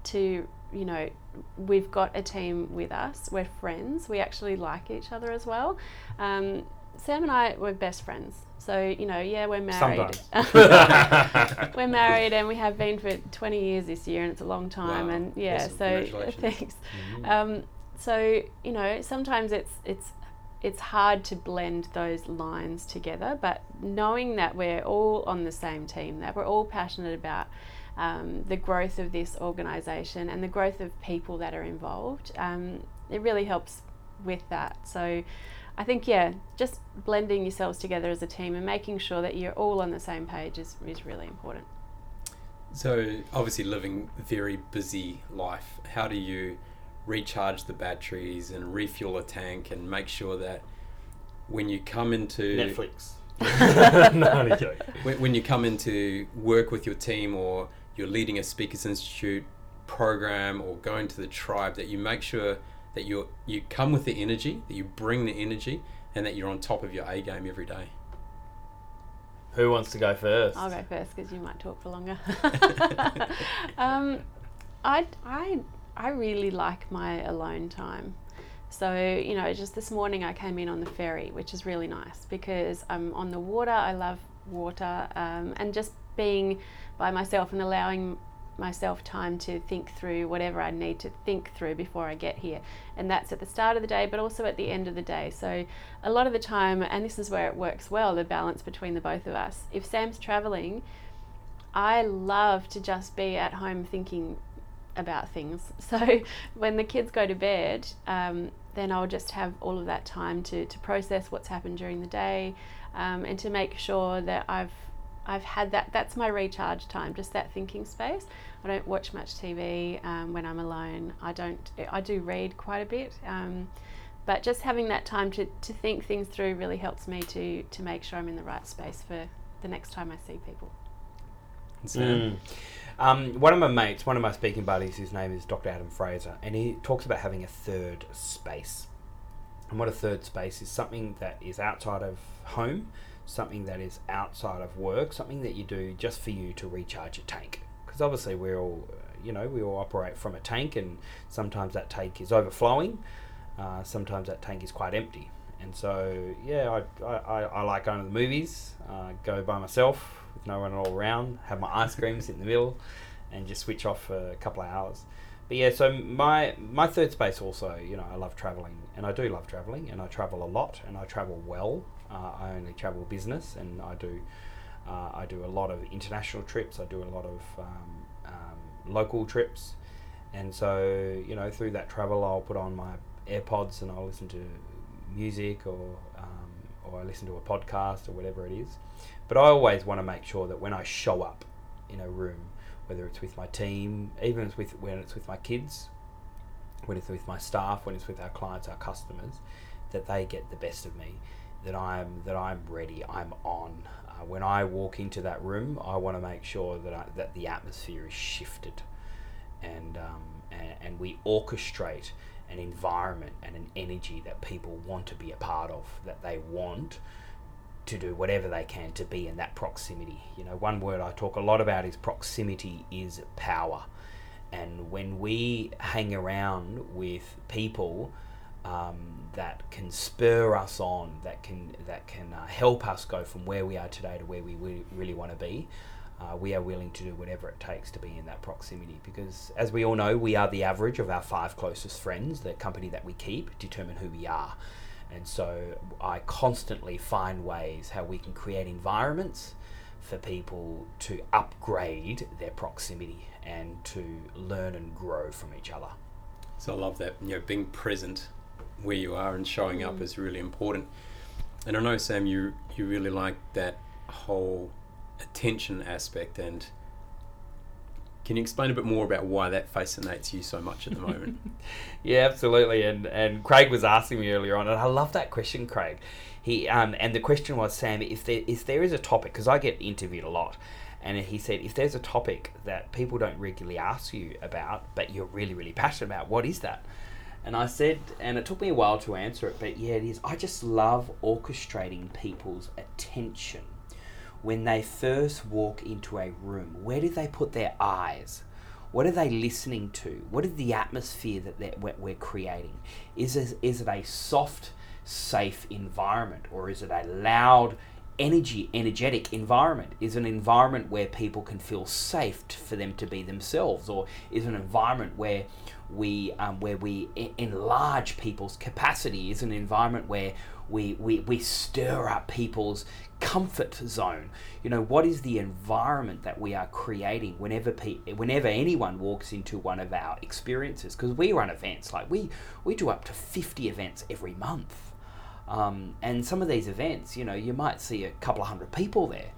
to you know we've got a team with us we're friends we actually like each other as well. Um, sam and i were best friends. So you know yeah we're married. We're married and we have been for 20 years this year and it's a long time Wow. and yeah Awesome. so thanks. Um, so you know sometimes it's it's it's hard to blend those lines together but knowing that we're all on the same team that we're all passionate about um, the growth of this organisation and the growth of people that are involved um, it really helps with that. So I think yeah just blending yourselves together as a team and making sure that you're all on the same page is, is really important. So, obviously, living a very busy life, how do you recharge the batteries and refuel a tank and make sure that when you come into Netflix. no, only joking. when, when you come into work with your team or you're leading a Speakers Institute program or going to the tribe, that you make sure that you you come with the energy, that you bring the energy, and that you're on top of your A game every day. Who wants to go first? I'll go first because you might talk for longer. um, I, I, I really like my alone time. So, you know, just this morning I came in on the ferry, which is really nice because I'm on the water. I love water um, and just being by myself and allowing myself time to think through whatever I need to think through before I get here. And that's at the start of the day, but also at the end of the day. So, a lot of the time, and this is where it works well the balance between the both of us. If Sam's traveling, I love to just be at home thinking about things. So when the kids go to bed, um, then I'll just have all of that time to, to process what's happened during the day um, and to make sure that I've I've had that. That's my recharge time, just that thinking space. I don't watch much TV um, when I'm alone. I don't. I do read quite a bit, um, but just having that time to, to think things through really helps me to to make sure I'm in the right space for the next time I see people. And so, Mm. Um, one of my mates, one of my speaking buddies, his name is Dr. Adam Fraser, and he talks about having a third space. And what a third space is something that is outside of home, something that is outside of work, something that you do just for you to recharge your tank. Because obviously we're all, uh, you know, we all operate from a tank, and sometimes that tank is overflowing, uh, sometimes that tank is quite empty. And so, yeah, I, I, I- I like going to the movies, uh, go by myself no one all around, have my ice cream, sit in the middle, and just switch off for a couple of hours. But yeah, so my my third space also, you know, I love traveling, and I do love traveling, and I travel a lot, and I travel well. Uh, I only travel business, and I do uh, I do a lot of international trips. I do a lot of um, um, local trips, and so you know, through that travel, I'll put on my AirPods and I'll listen to music or um, or I listen to a podcast or whatever it is. But I always want to make sure that when I show up in a room, whether it's with my team, even with when it's with my kids, when it's with my staff, when it's with our clients, our customers, that they get the best of me, that I'm that I'm ready, I'm on. Uh, when I walk into that room, I want to make sure that I, that the atmosphere is shifted, and um, and, and we orchestrate an environment and an energy that people want to be a part of, that they want to do whatever they can to be in that proximity. You know, one word I talk a lot about is proximity is power. And when we hang around with people um, that can spur us on, that can that can uh, help us go from where we are today to where we really, want to be, uh, we are willing to do whatever it takes to be in that proximity. Because as we all know, we are the average of our five closest friends. The company that we keep determine who we are. And so I constantly find ways how we can create environments for people to upgrade their proximity and to learn and grow from each other. So I love that. You know, being present where you are and showing up mm. is really important. And I know Sam, you you really like that whole attention aspect and can you explain a bit more about why that fascinates you so much at the moment? yeah, absolutely. And and Craig was asking me earlier on, and I love that question, Craig. He um, and the question was, Sam, if there if there is a topic, because I get interviewed a lot, and he said, if there's a topic that people don't regularly ask you about, but you're really really passionate about, what is that? And I said, and it took me a while to answer it, but yeah, it is. I just love orchestrating people's attention when they first walk into a room, where do they put their eyes? What are they listening to? What is the atmosphere that we're creating? Is is it a soft, safe environment, or is it a loud, energy, energetic environment? Is an environment where people can feel safe for them to be themselves, or is an environment where we um, where we enlarge people's capacity? Is an environment where we, we, we stir up people's comfort zone. You know, what is the environment that we are creating whenever pe- whenever anyone walks into one of our experiences? Because we run events, like we we do up to fifty events every month, um, and some of these events, you know, you might see a couple of hundred people there.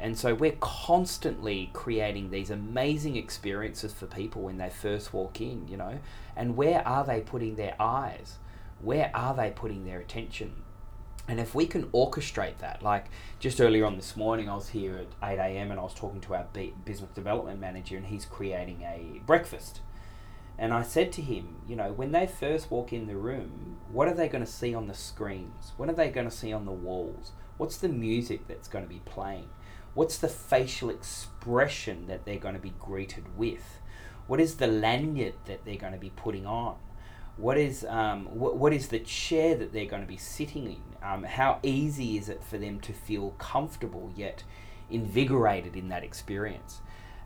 And so we're constantly creating these amazing experiences for people when they first walk in, you know. And where are they putting their eyes? Where are they putting their attention? And if we can orchestrate that, like just earlier on this morning, I was here at 8 a.m. and I was talking to our business development manager, and he's creating a breakfast. And I said to him, you know, when they first walk in the room, what are they going to see on the screens? What are they going to see on the walls? What's the music that's going to be playing? What's the facial expression that they're going to be greeted with? What is the lanyard that they're going to be putting on? What is um, what, what is the chair that they're going to be sitting in? Um, how easy is it for them to feel comfortable yet invigorated in that experience?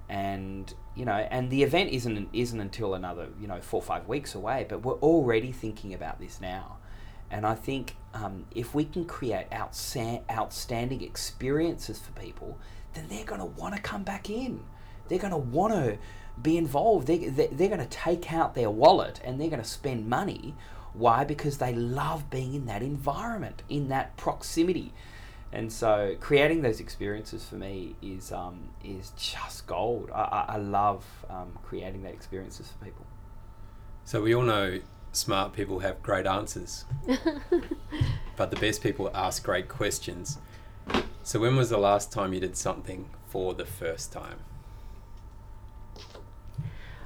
And you know, and the event isn't isn't until another you know four or five weeks away, but we're already thinking about this now. And I think um, if we can create outsta- outstanding experiences for people, then they're going to want to come back in. They're going to want to be involved. They, they, they're going to take out their wallet and they're going to spend money. Why? Because they love being in that environment, in that proximity. And so creating those experiences for me is, um, is just gold. I, I, I love um, creating that experiences for people. So we all know smart people have great answers, but the best people ask great questions. So when was the last time you did something for the first time?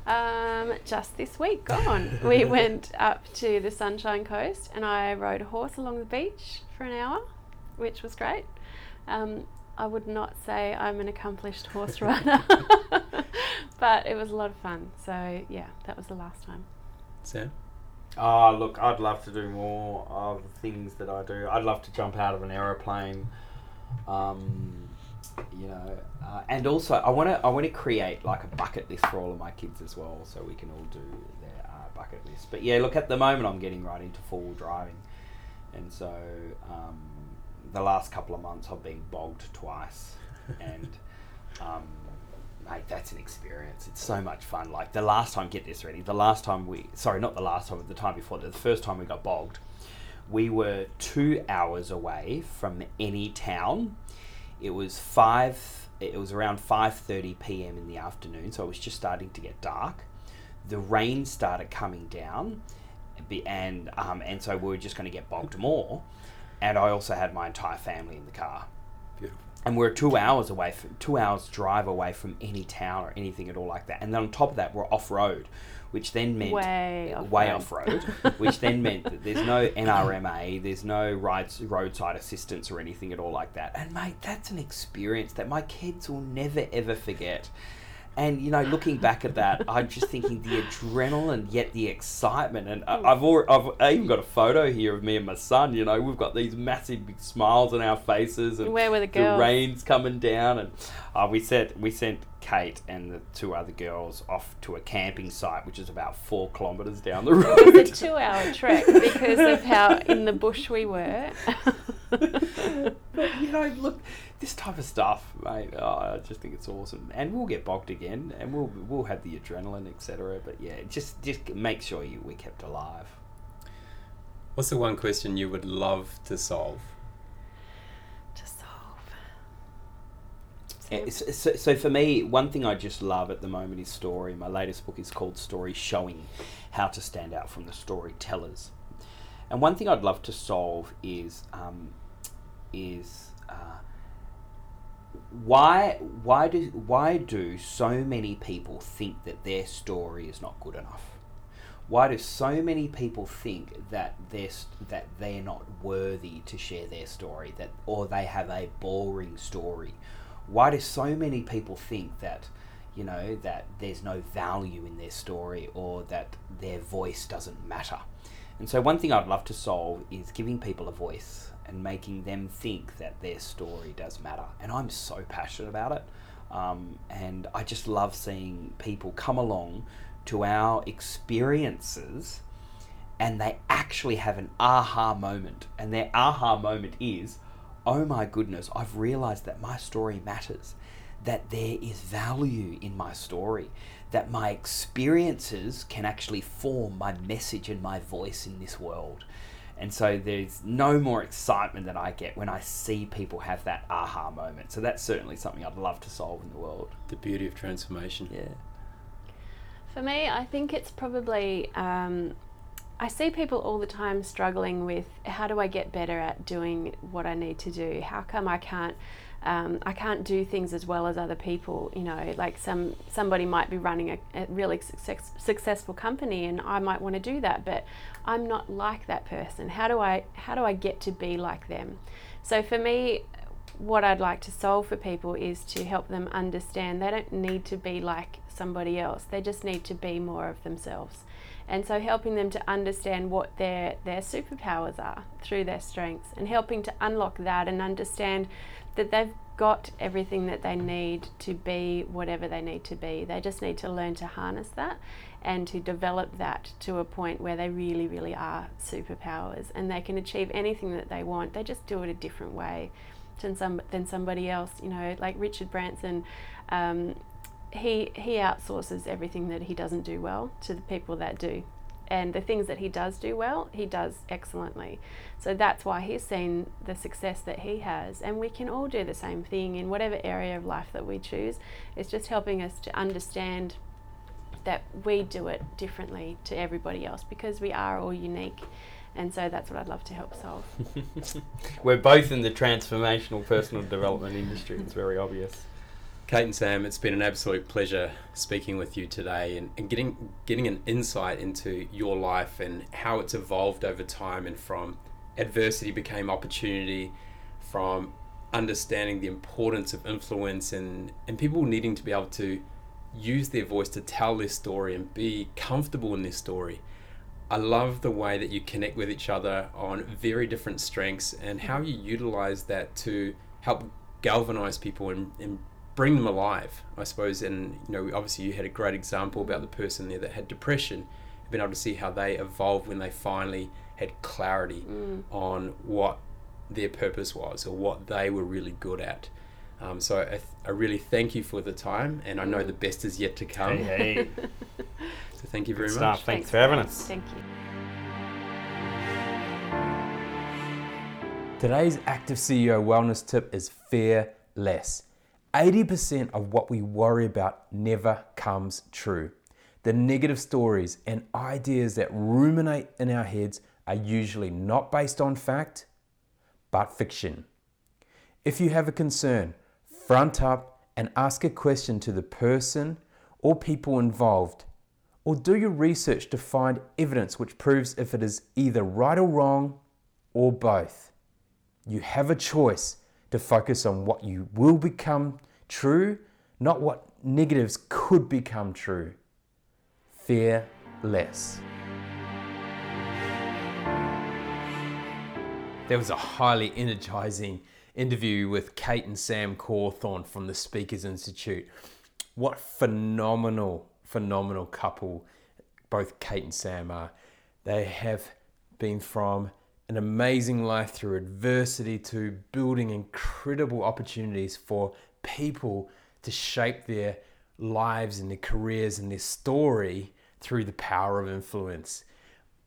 Um, just this week gone, we went up to the Sunshine Coast and I rode a horse along the beach for an hour, which was great. Um, I would not say I'm an accomplished horse rider, but it was a lot of fun. So yeah, that was the last time. Sam. Oh, look, I'd love to do more of the things that I do. I'd love to jump out of an aeroplane. Um, you know, uh, and also I want to I want to create like a bucket list for all of my kids as well, so we can all do their uh, bucket list. But yeah, look, at the moment I'm getting right into full driving, and so um, the last couple of months I've been bogged twice, and um, mate, that's an experience. It's so much fun. Like the last time, get this ready. The last time we, sorry, not the last time, but the time before, the first time we got bogged, we were two hours away from any town It was five. It was around five thirty p.m. in the afternoon, so it was just starting to get dark. The rain started coming down, and um, and so we were just going to get bogged more. And I also had my entire family in the car Beautiful. and we're two hours away from two hours drive away from any town or anything at all like that. And then on top of that, we're off road, which then meant Way off way road. off road, which then meant that there's no NRMA, there's no rides, roadside assistance or anything at all like that. And mate, that's an experience that my kids will never ever forget. And you know, looking back at that, I'm just thinking the adrenaline, yet the excitement. And I- I've, already, I've I even got a photo here of me and my son. You know, we've got these massive big smiles on our faces, and Where were the girls? rain's coming down, and uh, we sent we sent Kate and the two other girls off to a camping site, which is about four kilometres down the road. It was a two-hour trek because of how in the bush we were. but you know, look, this type of stuff, mate. Oh, I just think it's awesome, and we'll get bogged again, and we'll we'll have the adrenaline, etc. But yeah, just just make sure you we kept alive. What's the one question you would love to solve? to solve. Yeah, so, so, so for me, one thing I just love at the moment is story. My latest book is called Story Showing How to Stand Out from the Storytellers. And one thing I'd love to solve is um, is uh, why why do why do so many people think that their story is not good enough? Why do so many people think that they're that they're not worthy to share their story that or they have a boring story? Why do so many people think that you know that there's no value in their story or that their voice doesn't matter? And so one thing I'd love to solve is giving people a voice and making them think that their story does matter. And I'm so passionate about it. Um, and I just love seeing people come along to our experiences and they actually have an aha moment. And their aha moment is, oh my goodness, I've realized that my story matters, that there is value in my story, that my experiences can actually form my message and my voice in this world. And so there's no more excitement that I get when I see people have that aha moment. So that's certainly something I'd love to solve in the world. The beauty of transformation. Yeah. For me, I think it's probably. Um, I see people all the time struggling with how do I get better at doing what I need to do? How come I can't? Um, I can't do things as well as other people. You know, like some somebody might be running a, a really success, successful company, and I might want to do that, but I'm not like that person. How do I how do I get to be like them? So for me, what I'd like to solve for people is to help them understand they don't need to be like somebody else. They just need to be more of themselves. And so helping them to understand what their their superpowers are through their strengths and helping to unlock that and understand that they've got everything that they need to be whatever they need to be. They just need to learn to harness that and to develop that to a point where they really, really are superpowers and they can achieve anything that they want. They just do it a different way than some than somebody else. You know, like Richard Branson, um, he he outsources everything that he doesn't do well to the people that do. And the things that he does do well, he does excellently. So that's why he's seen the success that he has. And we can all do the same thing in whatever area of life that we choose. It's just helping us to understand that we do it differently to everybody else because we are all unique. And so that's what I'd love to help solve. We're both in the transformational personal development industry. It's very obvious. Kate and Sam, it's been an absolute pleasure speaking with you today and, and getting getting an insight into your life and how it's evolved over time and from adversity became opportunity, from understanding the importance of influence and, and people needing to be able to use their voice to tell their story and be comfortable in their story. I love the way that you connect with each other on very different strengths and how you utilize that to help galvanize people and, and bring them alive, I suppose. And you know, obviously, you had a great example about the person there that had depression, being able to see how they evolved when they finally had clarity on what their purpose was or what they were really good at. Um, so I, th- I really thank you for the time, and I know the best is yet to come. Hey, hey. So thank you very much. stuff. Thanks for having us. Thank you. Today's Active CEO Wellness tip is fear less. 80% of what we worry about never comes true. The negative stories and ideas that ruminate in our heads are usually not based on fact, but fiction. If you have a concern, front up and ask a question to the person or people involved, or do your research to find evidence which proves if it is either right or wrong or both. You have a choice to focus on what you will become true, not what negatives could become true. Fear less. There was a highly energizing interview with Kate and Sam Cawthorn from the Speakers Institute. What phenomenal, phenomenal couple both Kate and Sam are. They have been from an amazing life through adversity to building incredible opportunities for people to shape their lives and their careers and their story through the power of influence.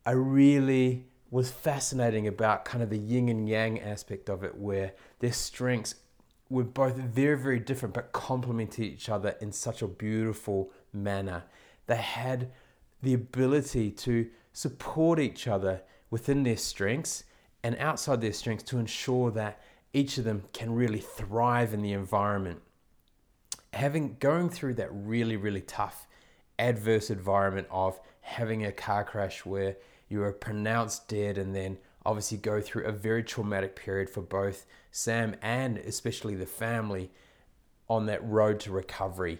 I really was fascinating about kind of the yin and yang aspect of it, where their strengths were both very, very different but complemented each other in such a beautiful manner. They had the ability to support each other within their strengths and outside their strengths to ensure that each of them can really thrive in the environment. Having going through that really, really tough adverse environment of having a car crash where you are pronounced dead and then obviously go through a very traumatic period for both Sam and especially the family on that road to recovery.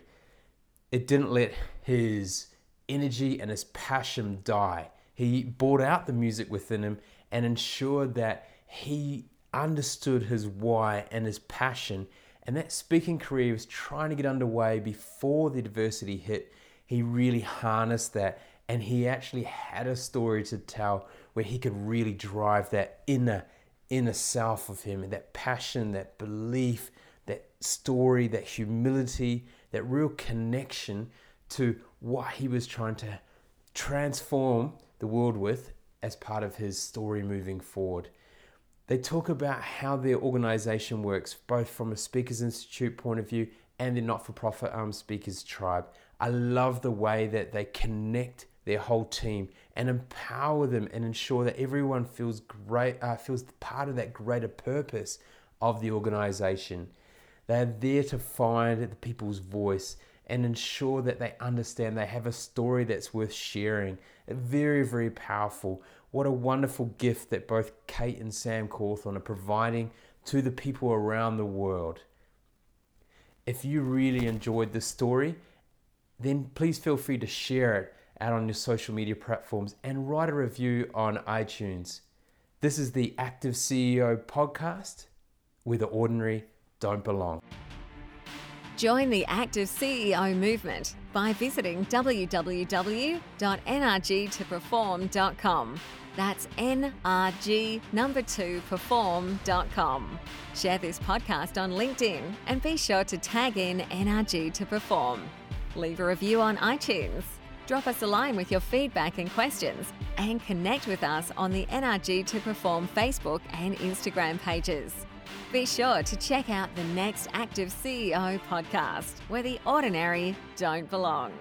It didn't let his energy and his passion die. He brought out the music within him and ensured that he understood his why and his passion. And that speaking career was trying to get underway before the adversity hit. He really harnessed that and he actually had a story to tell where he could really drive that inner inner self of him and that passion that belief that story that humility that real connection to what he was trying to transform the world with as part of his story moving forward. They talk about how their organization works, both from a Speakers Institute point of view and the not for profit um, Speakers Tribe. I love the way that they connect their whole team and empower them and ensure that everyone feels great, uh, feels part of that greater purpose of the organization. They're there to find the people's voice and ensure that they understand they have a story that's worth sharing. Very, very powerful. What a wonderful gift that both Kate and Sam Cawthorn are providing to the people around the world. If you really enjoyed this story, then please feel free to share it out on your social media platforms and write a review on iTunes. This is the Active CEO podcast where the ordinary don't belong. Join the Active CEO movement by visiting www.nrg2perform.com. That's NRG number two perform.com. Share this podcast on LinkedIn and be sure to tag in NRG to perform. Leave a review on iTunes. Drop us a line with your feedback and questions and connect with us on the NRG to Perform Facebook and Instagram pages. Be sure to check out the next Active CEO podcast, where the ordinary don't belong.